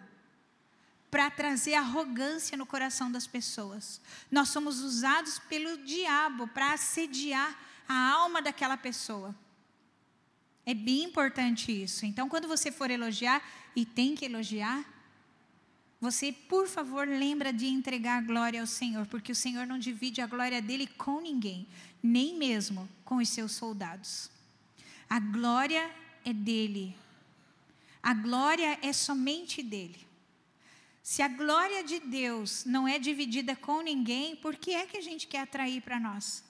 para trazer arrogância no coração das pessoas. Nós somos usados pelo diabo para assediar a alma daquela pessoa. É bem importante isso. Então, quando você for elogiar, e tem que elogiar, você, por favor, lembra de entregar a glória ao Senhor, porque o Senhor não divide a glória dele com ninguém, nem mesmo com os seus soldados. A glória é dele. A glória é somente dele. Se a glória de Deus não é dividida com ninguém, por que é que a gente quer atrair para nós?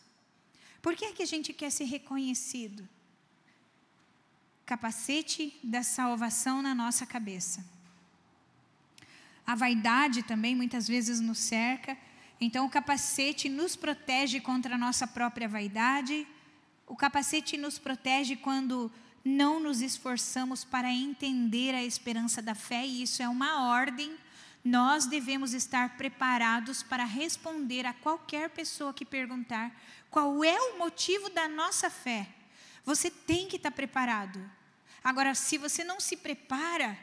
Por que é que a gente quer ser reconhecido? Capacete da salvação na nossa cabeça. A vaidade também muitas vezes nos cerca. Então, o capacete nos protege contra a nossa própria vaidade. O capacete nos protege quando não nos esforçamos para entender a esperança da fé, e isso é uma ordem. Nós devemos estar preparados para responder a qualquer pessoa que perguntar qual é o motivo da nossa fé. Você tem que estar preparado. Agora, se você não se prepara,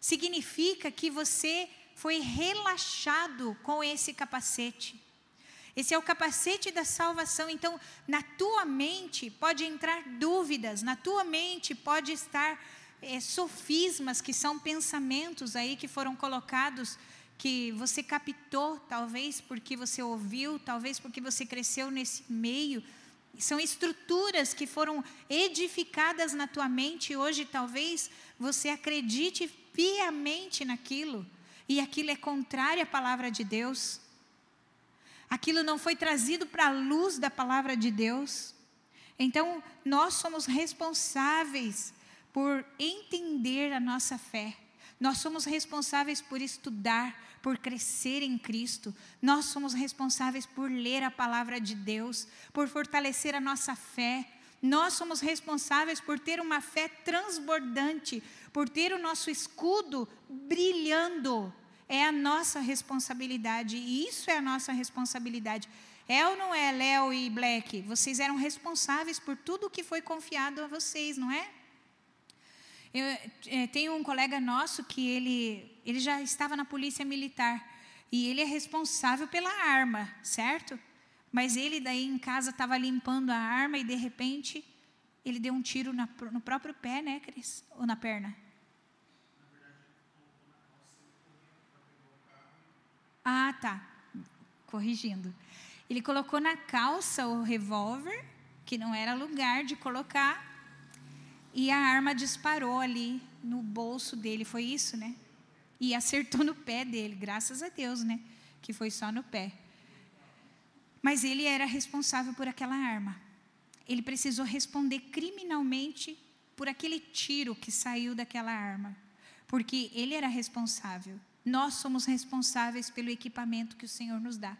significa que você foi relaxado com esse capacete. Esse é o capacete da salvação. Então, na tua mente pode entrar dúvidas, na tua mente pode estar é, sofismas, que são pensamentos aí que foram colocados, que você captou, talvez porque você ouviu, talvez porque você cresceu nesse meio. São estruturas que foram edificadas na tua mente. Hoje, talvez você acredite piamente naquilo, e aquilo é contrário à palavra de Deus. Aquilo não foi trazido para a luz da palavra de Deus. Então, nós somos responsáveis por entender a nossa fé. Nós somos responsáveis por estudar, por crescer em Cristo. Nós somos responsáveis por ler a palavra de Deus, por fortalecer a nossa fé. Nós somos responsáveis por ter uma fé transbordante, por ter o nosso escudo brilhando. É a nossa responsabilidade, e isso é a nossa responsabilidade. É ou não é, Léo e Black? Vocês eram responsáveis por tudo que foi confiado a vocês, não é? Eu é, tenho um colega nosso que ele, ele já estava na polícia militar e ele é responsável pela arma, certo? Mas ele daí em casa estava limpando a arma e de repente ele deu um tiro na, no próprio pé, né, Cris? Ou na perna? Ah, tá. Corrigindo. Ele colocou na calça o revólver, que não era lugar de colocar, e a arma disparou ali no bolso dele, foi isso, né? E acertou no pé dele, graças a Deus, né? Que foi só no pé. Mas ele era responsável por aquela arma. Ele precisou responder criminalmente por aquele tiro que saiu daquela arma, porque ele era responsável. Nós somos responsáveis pelo equipamento que o Senhor nos dá.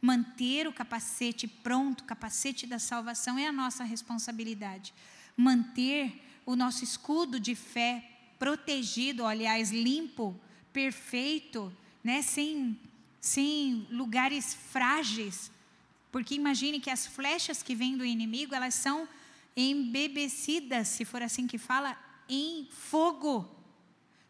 Manter o capacete pronto, o capacete da salvação, é a nossa responsabilidade manter o nosso escudo de fé protegido, aliás, limpo, perfeito, né? sem, sem lugares frágeis. Porque imagine que as flechas que vêm do inimigo, elas são embebecidas, se for assim que fala, em fogo.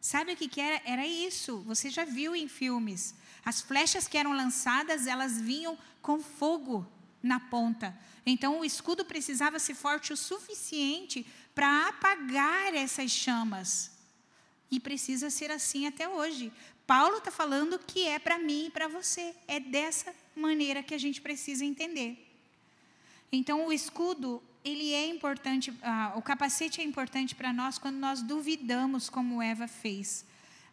Sabe o que, que era? Era isso. Você já viu em filmes. As flechas que eram lançadas, elas vinham com fogo na ponta. Então o escudo precisava ser forte o suficiente para apagar essas chamas. E precisa ser assim até hoje. Paulo está falando que é para mim e para você. É dessa maneira que a gente precisa entender. Então o escudo ele é importante, ah, o capacete é importante para nós quando nós duvidamos, como Eva fez.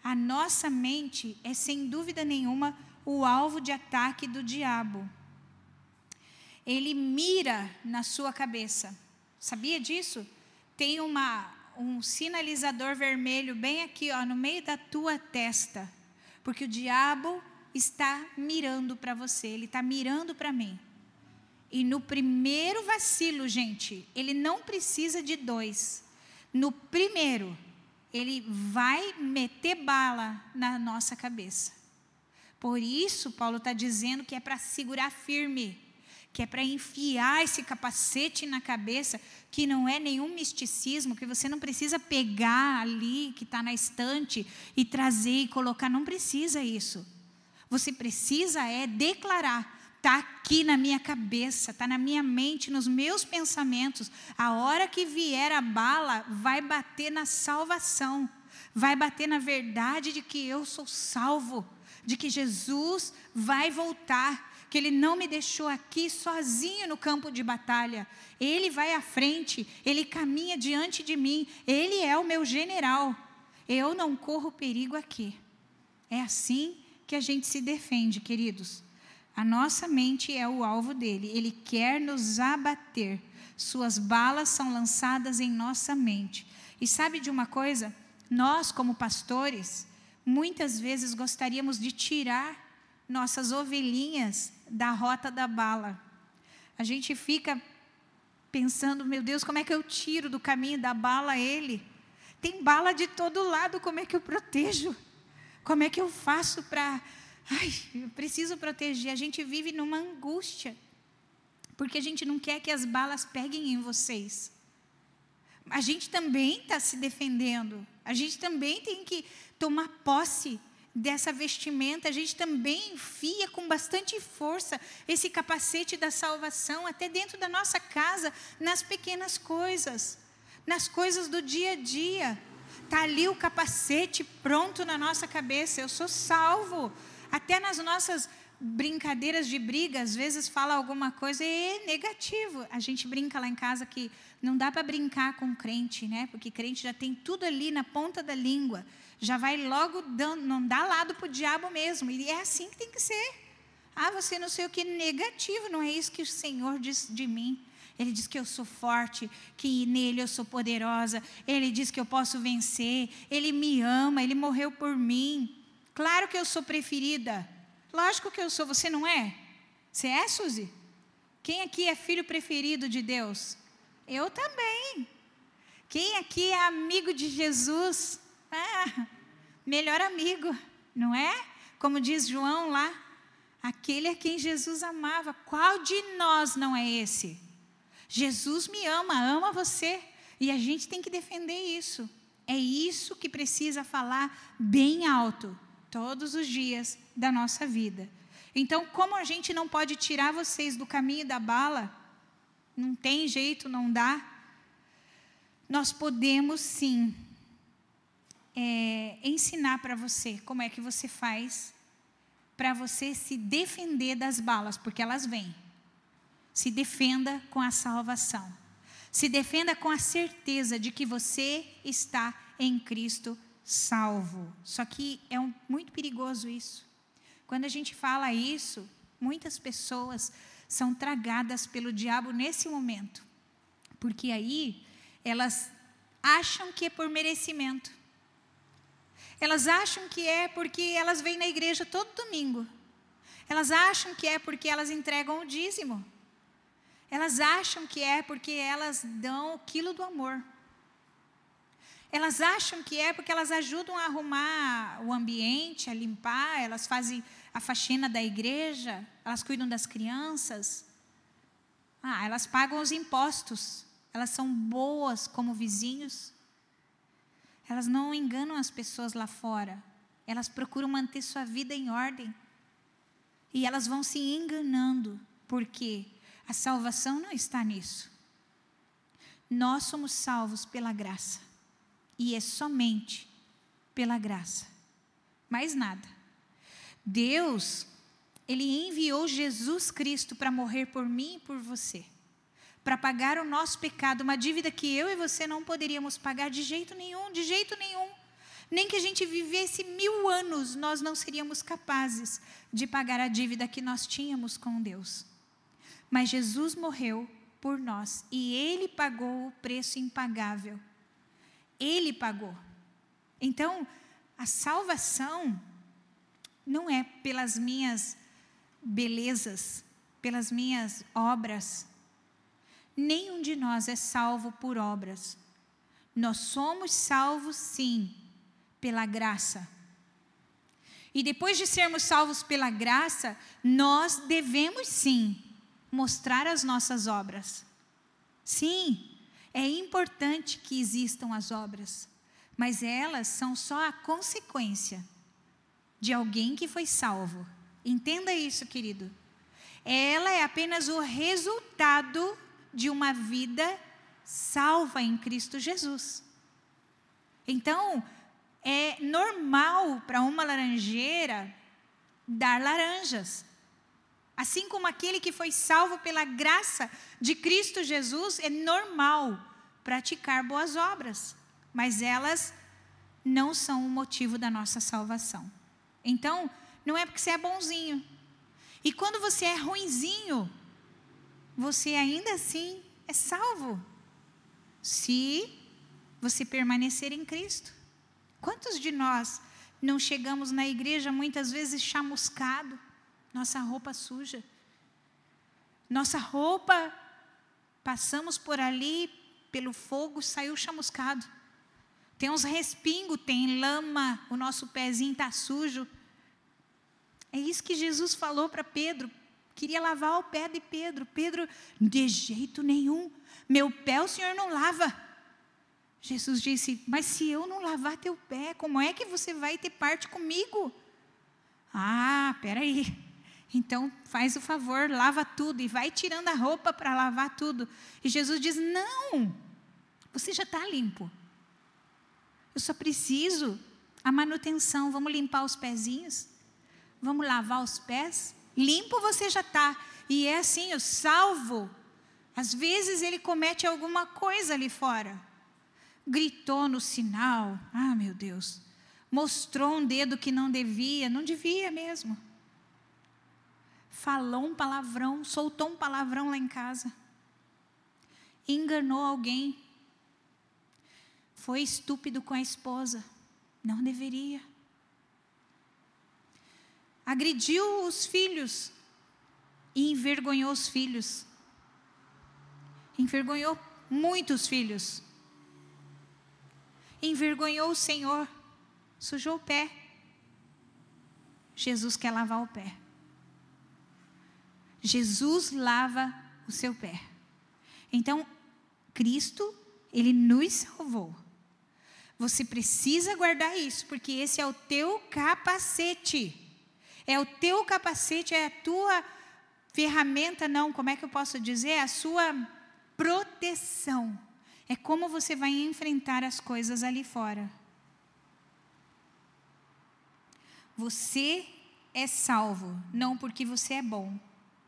A nossa mente é sem dúvida nenhuma o alvo de ataque do diabo ele mira na sua cabeça. Sabia disso? Tem uma, um sinalizador vermelho bem aqui, ó, no meio da tua testa, porque o diabo está mirando para você, ele está mirando para mim. E no primeiro vacilo, gente, ele não precisa de dois. No primeiro, ele vai meter bala na nossa cabeça. Por isso, Paulo está dizendo que é para segurar firme que é para enfiar esse capacete na cabeça, que não é nenhum misticismo, que você não precisa pegar ali, que está na estante, e trazer e colocar, não precisa isso. Você precisa é declarar, está aqui na minha cabeça, está na minha mente, nos meus pensamentos. A hora que vier a bala, vai bater na salvação, vai bater na verdade de que eu sou salvo, de que Jesus vai voltar que Ele não me deixou aqui sozinho no campo de batalha. Ele vai à frente, Ele caminha diante de mim, Ele é o meu general. Eu não corro perigo aqui. É assim que a gente se defende, queridos. A nossa mente é o alvo dele, ele quer nos abater. Suas balas são lançadas em nossa mente. E sabe de uma coisa? Nós, como pastores, muitas vezes gostaríamos de tirar nossas ovelhinhas da rota da bala. A gente fica pensando, meu Deus, como é que eu tiro do caminho da bala ele? Tem bala de todo lado, como é que eu protejo? Como é que eu faço para. Ai, eu preciso proteger. A gente vive numa angústia. Porque a gente não quer que as balas peguem em vocês. A gente também está se defendendo. A gente também tem que tomar posse dessa vestimenta, a gente também enfia com bastante força esse capacete da salvação até dentro da nossa casa, nas pequenas coisas, nas coisas do dia a dia. Está ali o capacete pronto na nossa cabeça, eu sou salvo. Até nas nossas brincadeiras de briga, às vezes fala alguma coisa e é negativo. A gente brinca lá em casa que não dá para brincar com crente, né? Porque crente já tem tudo ali na ponta da língua já vai logo dando, não dá lado para o diabo mesmo. E é assim que tem que ser. Ah, você não sei o que negativo, não é isso que o Senhor diz de mim. Ele diz que eu sou forte, que nele eu sou poderosa. Ele diz que eu posso vencer. Ele me ama, ele morreu por mim. Claro que eu sou preferida. Lógico que eu sou, você não é? Você é, Suzy? Quem aqui é filho preferido de Deus? Eu também. Quem aqui é amigo de Jesus? Ah, melhor amigo, não é? Como diz João lá, aquele a quem Jesus amava. Qual de nós não é esse? Jesus me ama, ama você. E a gente tem que defender isso. É isso que precisa falar bem alto, todos os dias da nossa vida. Então, como a gente não pode tirar vocês do caminho da bala, não tem jeito, não dá, nós podemos sim é, ensinar para você como é que você faz para você se defender das balas, porque elas vêm. Se defenda com a salvação. Se defenda com a certeza de que você está em Cristo salvo. Só que é um, muito perigoso isso. Quando a gente fala isso, muitas pessoas são tragadas pelo diabo nesse momento. Porque aí elas acham que é por merecimento. Elas acham que é porque elas vêm na igreja todo domingo. Elas acham que é porque elas entregam o dízimo. Elas acham que é porque elas dão o quilo do amor. Elas acham que é porque elas ajudam a arrumar o ambiente, a limpar, elas fazem a faxina da igreja, elas cuidam das crianças. Ah, elas pagam os impostos, elas são boas como vizinhos. Elas não enganam as pessoas lá fora. Elas procuram manter sua vida em ordem. E elas vão se enganando, porque a salvação não está nisso. Nós somos salvos pela graça. E é somente pela graça. Mais nada. Deus, Ele enviou Jesus Cristo para morrer por mim e por você para pagar o nosso pecado, uma dívida que eu e você não poderíamos pagar de jeito nenhum, de jeito nenhum. Nem que a gente vivesse mil anos, nós não seríamos capazes de pagar a dívida que nós tínhamos com Deus. Mas Jesus morreu por nós e Ele pagou o preço impagável. Ele pagou. Então, a salvação não é pelas minhas belezas, pelas minhas obras, nenhum de nós é salvo por obras. Nós somos salvos, sim, pela graça. E depois de sermos salvos pela graça, nós devemos sim mostrar as nossas obras. Sim, é importante que existam as obras, mas elas são só a consequência de alguém que foi salvo. Entenda isso, querido. Ela é apenas o resultado de uma vida salva em Cristo Jesus. Então, é normal para uma laranjeira dar laranjas. Assim como aquele que foi salvo pela graça de Cristo Jesus, é normal praticar boas obras, mas elas não são o motivo da nossa salvação. Então, não é porque você é bonzinho. E quando você é ruinzinho, você ainda assim é salvo. Se você permanecer em Cristo. Quantos de nós não chegamos na igreja muitas vezes chamuscado, nossa roupa suja? Nossa roupa, passamos por ali, pelo fogo, saiu chamuscado. tem uns respingos, tem lama, o nosso pezinho está sujo. É isso que Jesus falou para Pedro. Queria lavar o pé de Pedro. Pedro, de jeito nenhum, meu pé o Senhor não lava. Jesus disse: Mas se eu não lavar teu pé, como é que você vai ter parte comigo? Ah, peraí. Então faz o favor, lava tudo e vai tirando a roupa para lavar tudo. E Jesus diz: Não, você já está limpo. Eu só preciso a manutenção. Vamos limpar os pezinhos? Vamos lavar os pés? Limpo você já está. E é assim, o salvo. Às vezes ele comete alguma coisa ali fora. Gritou no sinal. Ah, meu Deus. Mostrou um dedo que não devia. Não devia mesmo falou um palavrão, soltou um palavrão lá em casa, enganou alguém, foi estúpido com a esposa, não deveria. Agrediu os filhos e envergonhou os filhos. Envergonhou muitos filhos. Envergonhou o Senhor, sujou o pé. Jesus quer lavar o pé. Jesus lava o seu pé. Então, Cristo, ele nos salvou. Você precisa guardar isso, porque esse é o teu capacete. É o teu capacete, é a tua ferramenta, não, como é que eu posso dizer? É a sua proteção. É como você vai enfrentar as coisas ali fora. Você é salvo, não porque você é bom,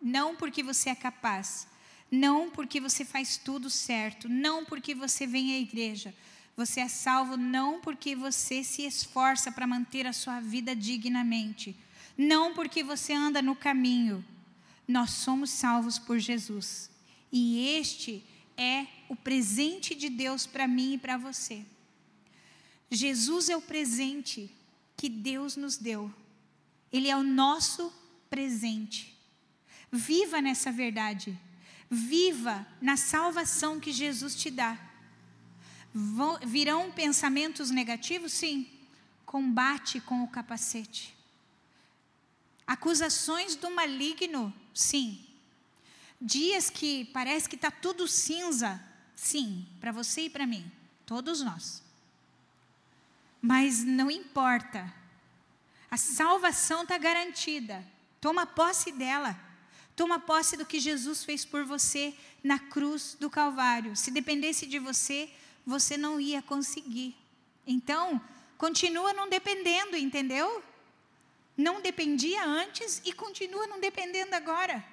não porque você é capaz, não porque você faz tudo certo, não porque você vem à igreja. Você é salvo não porque você se esforça para manter a sua vida dignamente, não porque você anda no caminho. Nós somos salvos por Jesus. E este é o presente de Deus para mim e para você. Jesus é o presente que Deus nos deu. Ele é o nosso presente. Viva nessa verdade. Viva na salvação que Jesus te dá. virão pensamentos negativos? Sim. Combate com o capacete. Acusações do maligno? Sim. Dias que parece que está tudo cinza? Sim, para você e para mim, todos nós. Mas não importa, a salvação está garantida, toma posse dela. Toma posse do que Jesus fez por você na cruz do Calvário. Se dependesse de você, você não ia conseguir. Então, continua não dependendo, entendeu? Não dependia antes e continua não dependendo agora.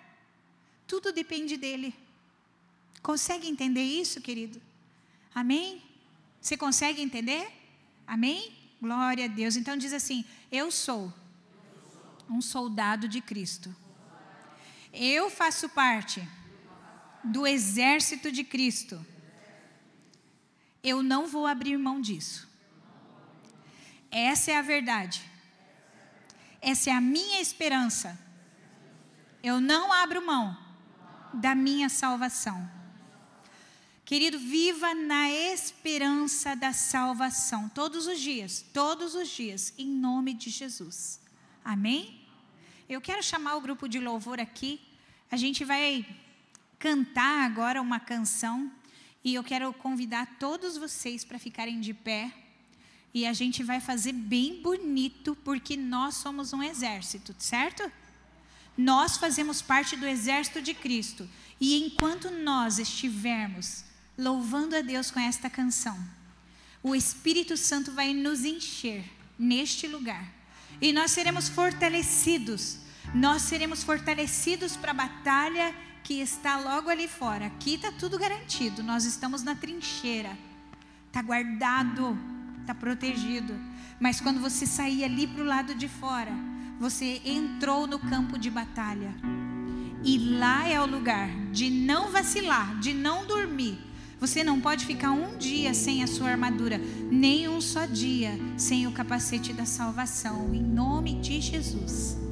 Tudo depende dele. Consegue entender isso, querido? Amém? Você consegue entender? Amém? Glória a Deus. Então diz assim: Eu sou um soldado de Cristo eu faço parte do exército de Cristo. Eu não vou abrir mão disso. Essa é a verdade. Essa é a minha esperança. Eu não abro mão da minha salvação. Querido, viva na esperança da salvação todos os dias, todos os dias, em nome de Jesus. Amém? Eu quero chamar o grupo de louvor aqui. A gente vai cantar agora uma canção e eu quero convidar todos vocês para ficarem de pé. E a gente vai fazer bem bonito, porque nós somos um exército, certo? Nós fazemos parte do exército de Cristo. E enquanto nós estivermos louvando a Deus com esta canção, o Espírito Santo vai nos encher neste lugar e nós seremos fortalecidos. Nós seremos fortalecidos para a batalha que está logo ali fora. Aqui está tudo garantido. Nós estamos na trincheira. Está guardado, está protegido. Mas quando você sair ali para o lado de fora, você entrou no campo de batalha. E lá é o lugar de não vacilar, de não dormir, você não pode ficar um dia sem a sua armadura, nem um só dia sem o capacete da salvação, em nome de Jesus.